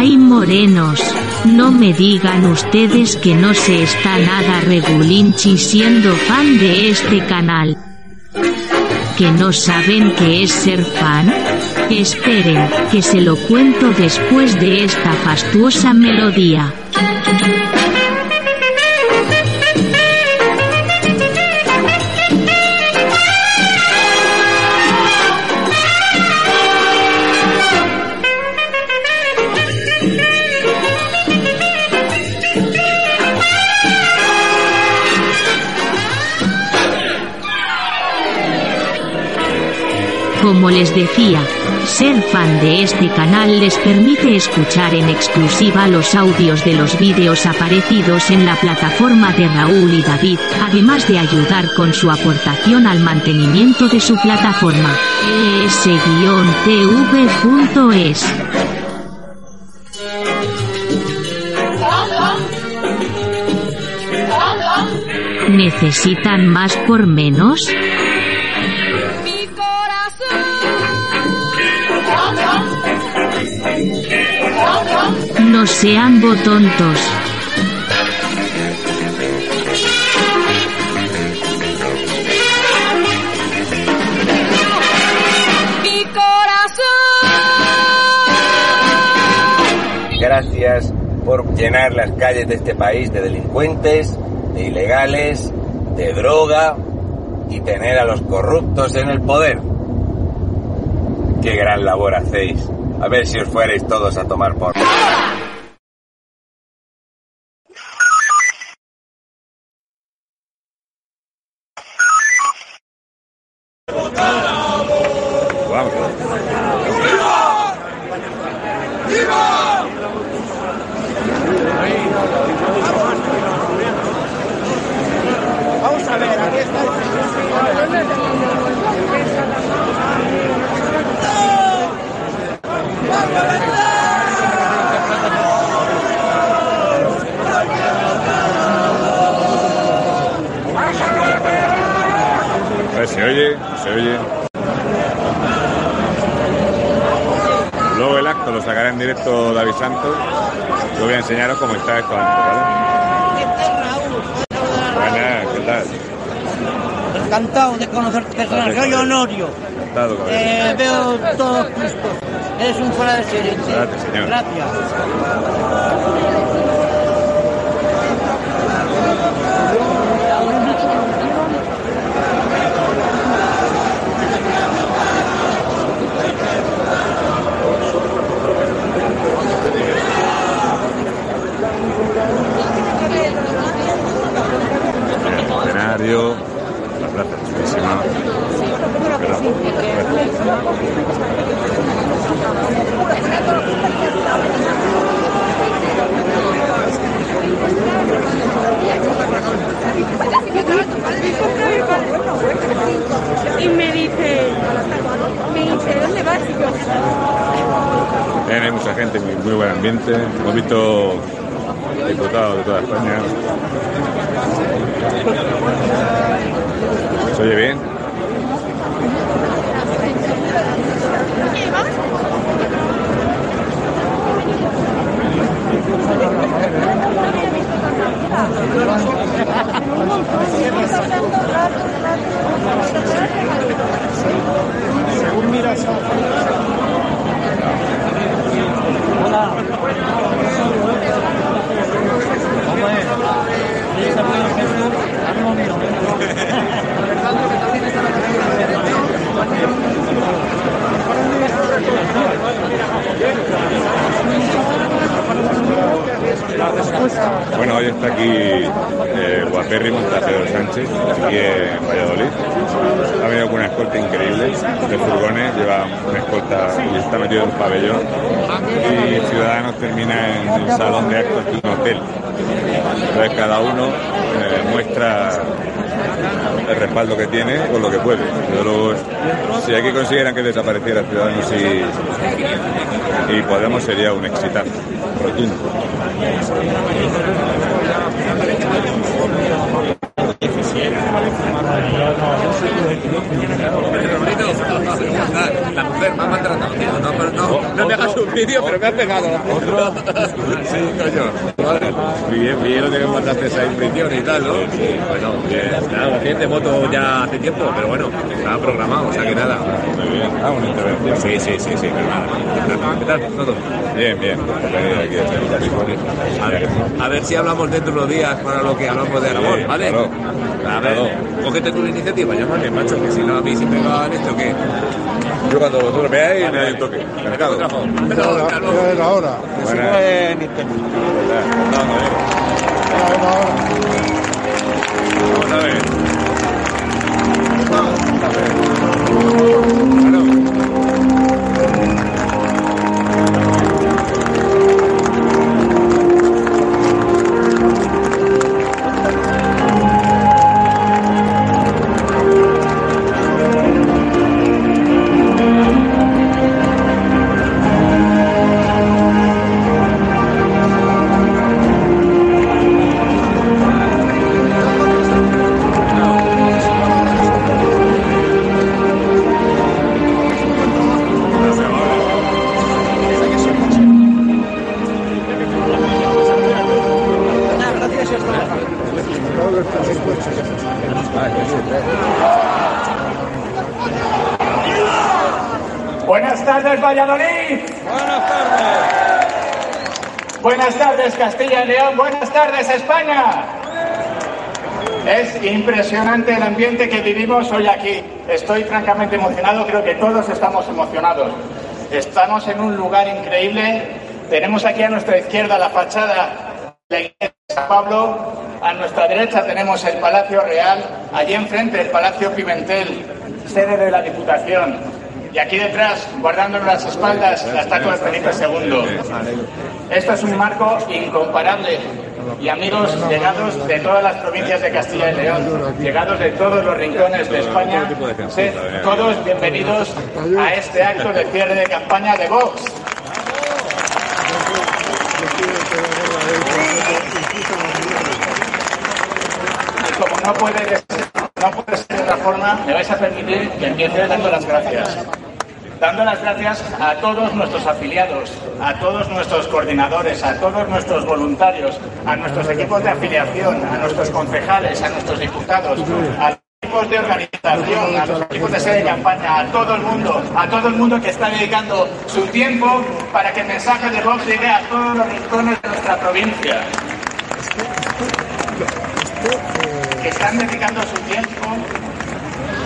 Ay morenos, no me digan ustedes que no se está nada regulinchi siendo fan de este canal. ¿Que no saben qué es ser fan? Esperen, que se lo cuento después de esta fastuosa melodía. Como les decía, ser fan de este canal les permite escuchar en exclusiva los audios de los vídeos aparecidos en la plataforma de Raúl y David, además de ayudar con su aportación al mantenimiento de su plataforma. es-tv.es ¿Necesitan más por menos? No sean botontos. Mi corazón. Gracias por llenar las calles de este país de delincuentes, de ilegales, de droga y tener a los corruptos en el poder. Qué gran labor hacéis. A ver si os fuerais todos a tomar por... Vamos a ver, aquí está. Se oye, se oye. Lo sacará en directo David Santos. Yo voy a enseñaros cómo está esto antes, ¿vale? Buenas, ¿qué tal? Encantado de conocerte personalmente. Soy Honorio. Encantado, cabrón. Eh, veo todos cosas. Eres un fuera de serie. sí. Gracias, señor. Gracias. Escenario, la plaza. Perdón. Y me dice, me dice, ¿dónde vas? Y yo, hay mucha gente, muy, muy buen ambiente. Hemos visto diputados de toda España. ¿Se oye bien? Bueno, hoy está aquí eh, guapérrimo Sánchez, aquí en Valladolid. Ha venido con una escolta increíble de furgones, lleva una escolta y está metido en un pabellón. Y Ciudadanos termina en el salón de actos de un hotel. Entonces cada uno eh, muestra el respaldo que tiene con lo que puede. Desde luego, si aquí consiguieran que desapareciera Ciudadanos y, y Podemos sería un exitazo rotundo. La mujer me ha maltratado, tío. No, pero no, no me hagas un vídeo, pero me has pegado. ¿Otro? Sí, coño. Bien, bien lo que me mandaste esa impresión y tal, ¿no? Bueno, bien. Nada, de moto ya hace tiempo, pero bueno, estaba programado, o sea que nada. Muy bien. Ah, una intervención. Sí, sí, sí, sí, pero nada. ¿Qué tal? ¿Todo? Bien, bien. Venir aquí a ver, a ver si hablamos dentro de unos días para lo que hablamos de Aragón, ¿vale? claro. A ver, cógete tú la iniciativa, llámame, macho, que si no a mí si me va esto, ¿qué? Yo cuando vosotros veáis me dais un toque. Mercado. Hasta luego. Buenas. Vamos a ver. Valladolid. Buenas tardes. Buenas tardes, Castilla y León. Buenas tardes, España. Es impresionante el ambiente que vivimos hoy aquí. Estoy francamente emocionado, creo que todos estamos emocionados. Estamos en un lugar increíble. Tenemos aquí a nuestra izquierda la fachada de la iglesia de San Pablo. A nuestra derecha tenemos el Palacio Real. Allí enfrente el Palacio Pimentel, sede de la Diputación. Y aquí detrás, guardándonos las espaldas, la estatua de Felipe II. Esto es un marco incomparable. Y amigos llegados de todas las provincias de Castilla y León, llegados de todos los rincones de España, sed todos bienvenidos a este acto de cierre de campaña de Vox. Y como no puede, ser- no puede ser de otra forma, me vais a permitir que empiece dando las gracias. Dando las gracias a todos nuestros afiliados, a todos nuestros coordinadores, a todos nuestros voluntarios, a nuestros equipos de afiliación, a nuestros concejales, a nuestros diputados, a los equipos de organización, a los equipos de sede de campaña, a todo el mundo, a todo el mundo que está dedicando su tiempo para que el mensaje de Vox llegue a todos los rincones de nuestra provincia. Que están dedicando su tiempo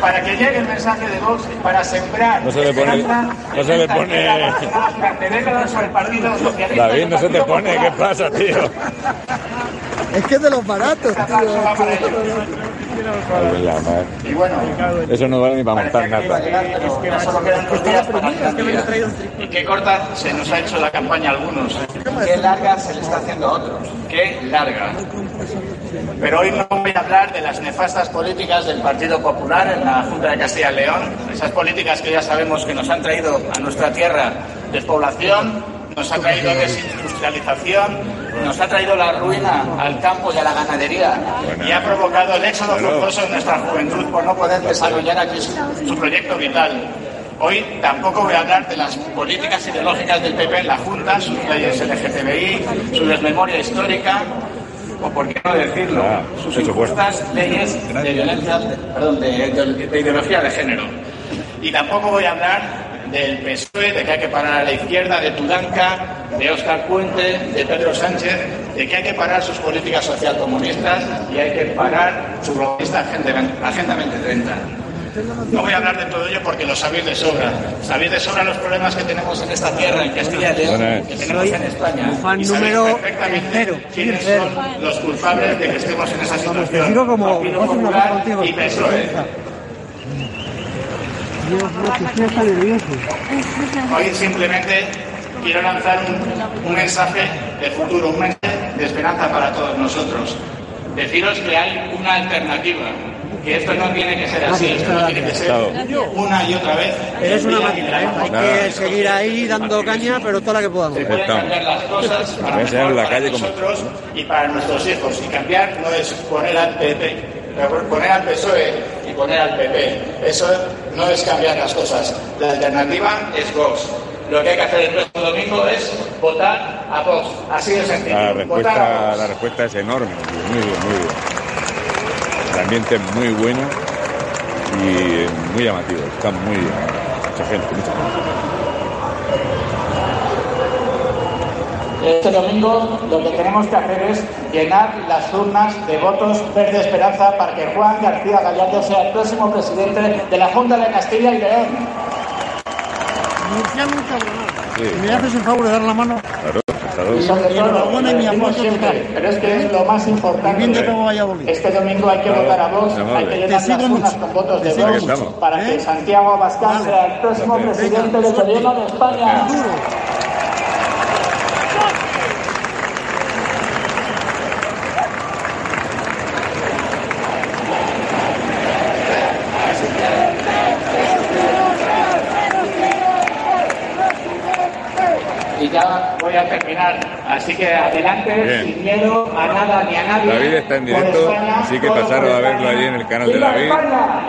para que llegue el mensaje de Vox, para sembrar. No se le pone- no se le pone- esta durante décadas al Partido Socialista. David, no se te pone, ¿qué pasa, tío? Es que es de los baratos, Esta Y bueno, Eso no vale ni para montar nada. Y qué corta se nos ha hecho la campaña a algunos. Qué larga se le está haciendo a otros. Qué larga. Pero hoy no voy a hablar de las nefastas políticas del Partido Popular en la Junta de Castilla y León. Esas políticas que ya sabemos que nos han traído a nuestra tierra despoblación, nos ha traído desindustrialización, nos ha traído la ruina al campo y a la ganadería y ha provocado el éxodo forzoso en nuestra juventud por no poder desarrollar aquí su, proyecto vital. Hoy tampoco voy a hablar de las políticas ideológicas del PP en la Junta, sus leyes LGTBI, su desmemoria histórica, o por qué no decirlo, Ah, sus injustas leyes de violencia, perdón, de, de- de ideología de género. Y tampoco voy a hablar del PSOE, E, de que hay que parar a la izquierda, de Tudanca, de Óscar Puente, de Pedro Sánchez, de que hay que parar sus políticas socialcomunistas y hay que parar su globista Agenda Agenda 2030. No voy a hablar de todo ello porque lo sabéis de sobra. Sabéis de sobra los problemas que tenemos en esta tierra, en Castilla y León, que tenemos en España. fan Y sabéis número perfectamente cero, quiénes cero. son los culpables de que estemos en esa te situación. digo como- Popular y PSOE. Que estoy hasta nervioso. Hoy simplemente quiero lanzar un, un mensaje de futuro, un mensaje de esperanza para todos nosotros. Deciros que hay una alternativa, que esto no tiene que ser así, esto no tiene que ser una y otra vez. Eres una máquina, ¿eh? Hay que seguir ahí dando caña, pero toda la que podamos. Se pueden cambiar las cosas para, mejor la para calle nosotros y para nuestros hijos. Y cambiar no es poner al PP, poner al PSOE y poner al PP. Eso no es cambiar las cosas. La alternativa es Vox. Lo que hay que hacer el próximo domingo es votar a Vox. Así de sencillo. La respuesta, la respuesta es enorme, muy bien, muy bien. El ambiente es muy bueno y muy llamativo, está muy bien. Mucha gente, mucha gente. Este domingo lo que tenemos que hacer es llenar las urnas de votos verde esperanza para que Juan García Gallardo sea el próximo presidente de la Junta de Castilla y León. Sí. ¿Me haces el favor de dar la mano? Claro, hasta Y sobre todo, y mi apoyo siempre, pero es que es lo más bien importante. que. Este domingo hay que Claro, votar a Vox, muy hay que llenar las urnas mucho. con votos de mucho. para que ¿Eh? Santiago Abascal Vale. sea el próximo Gracias. presidente del gobierno de España. Ya terminar. Así que adelante, Bien. sin miedo a nada ni a nadie. David está en directo, España, así que pasaros a verlo allí en el canal de ¡Viva David! España!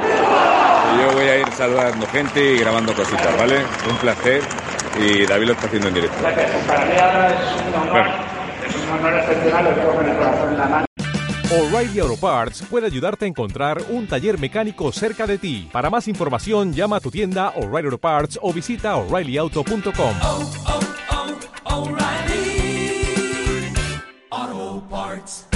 Y yo voy a ir saludando gente y grabando cositas, ¿vale? Un placer y David lo está haciendo en directo. Gracias. Para mí ahora es un honor, Bueno. es un honor excepcional, lo digo con el corazón en la mano. O'Reilly Auto Parts puede ayudarte a encontrar un taller mecánico cerca de ti. Para más información, llama a tu tienda O'Reilly Auto Parts o visita oreillyauto.com. parts.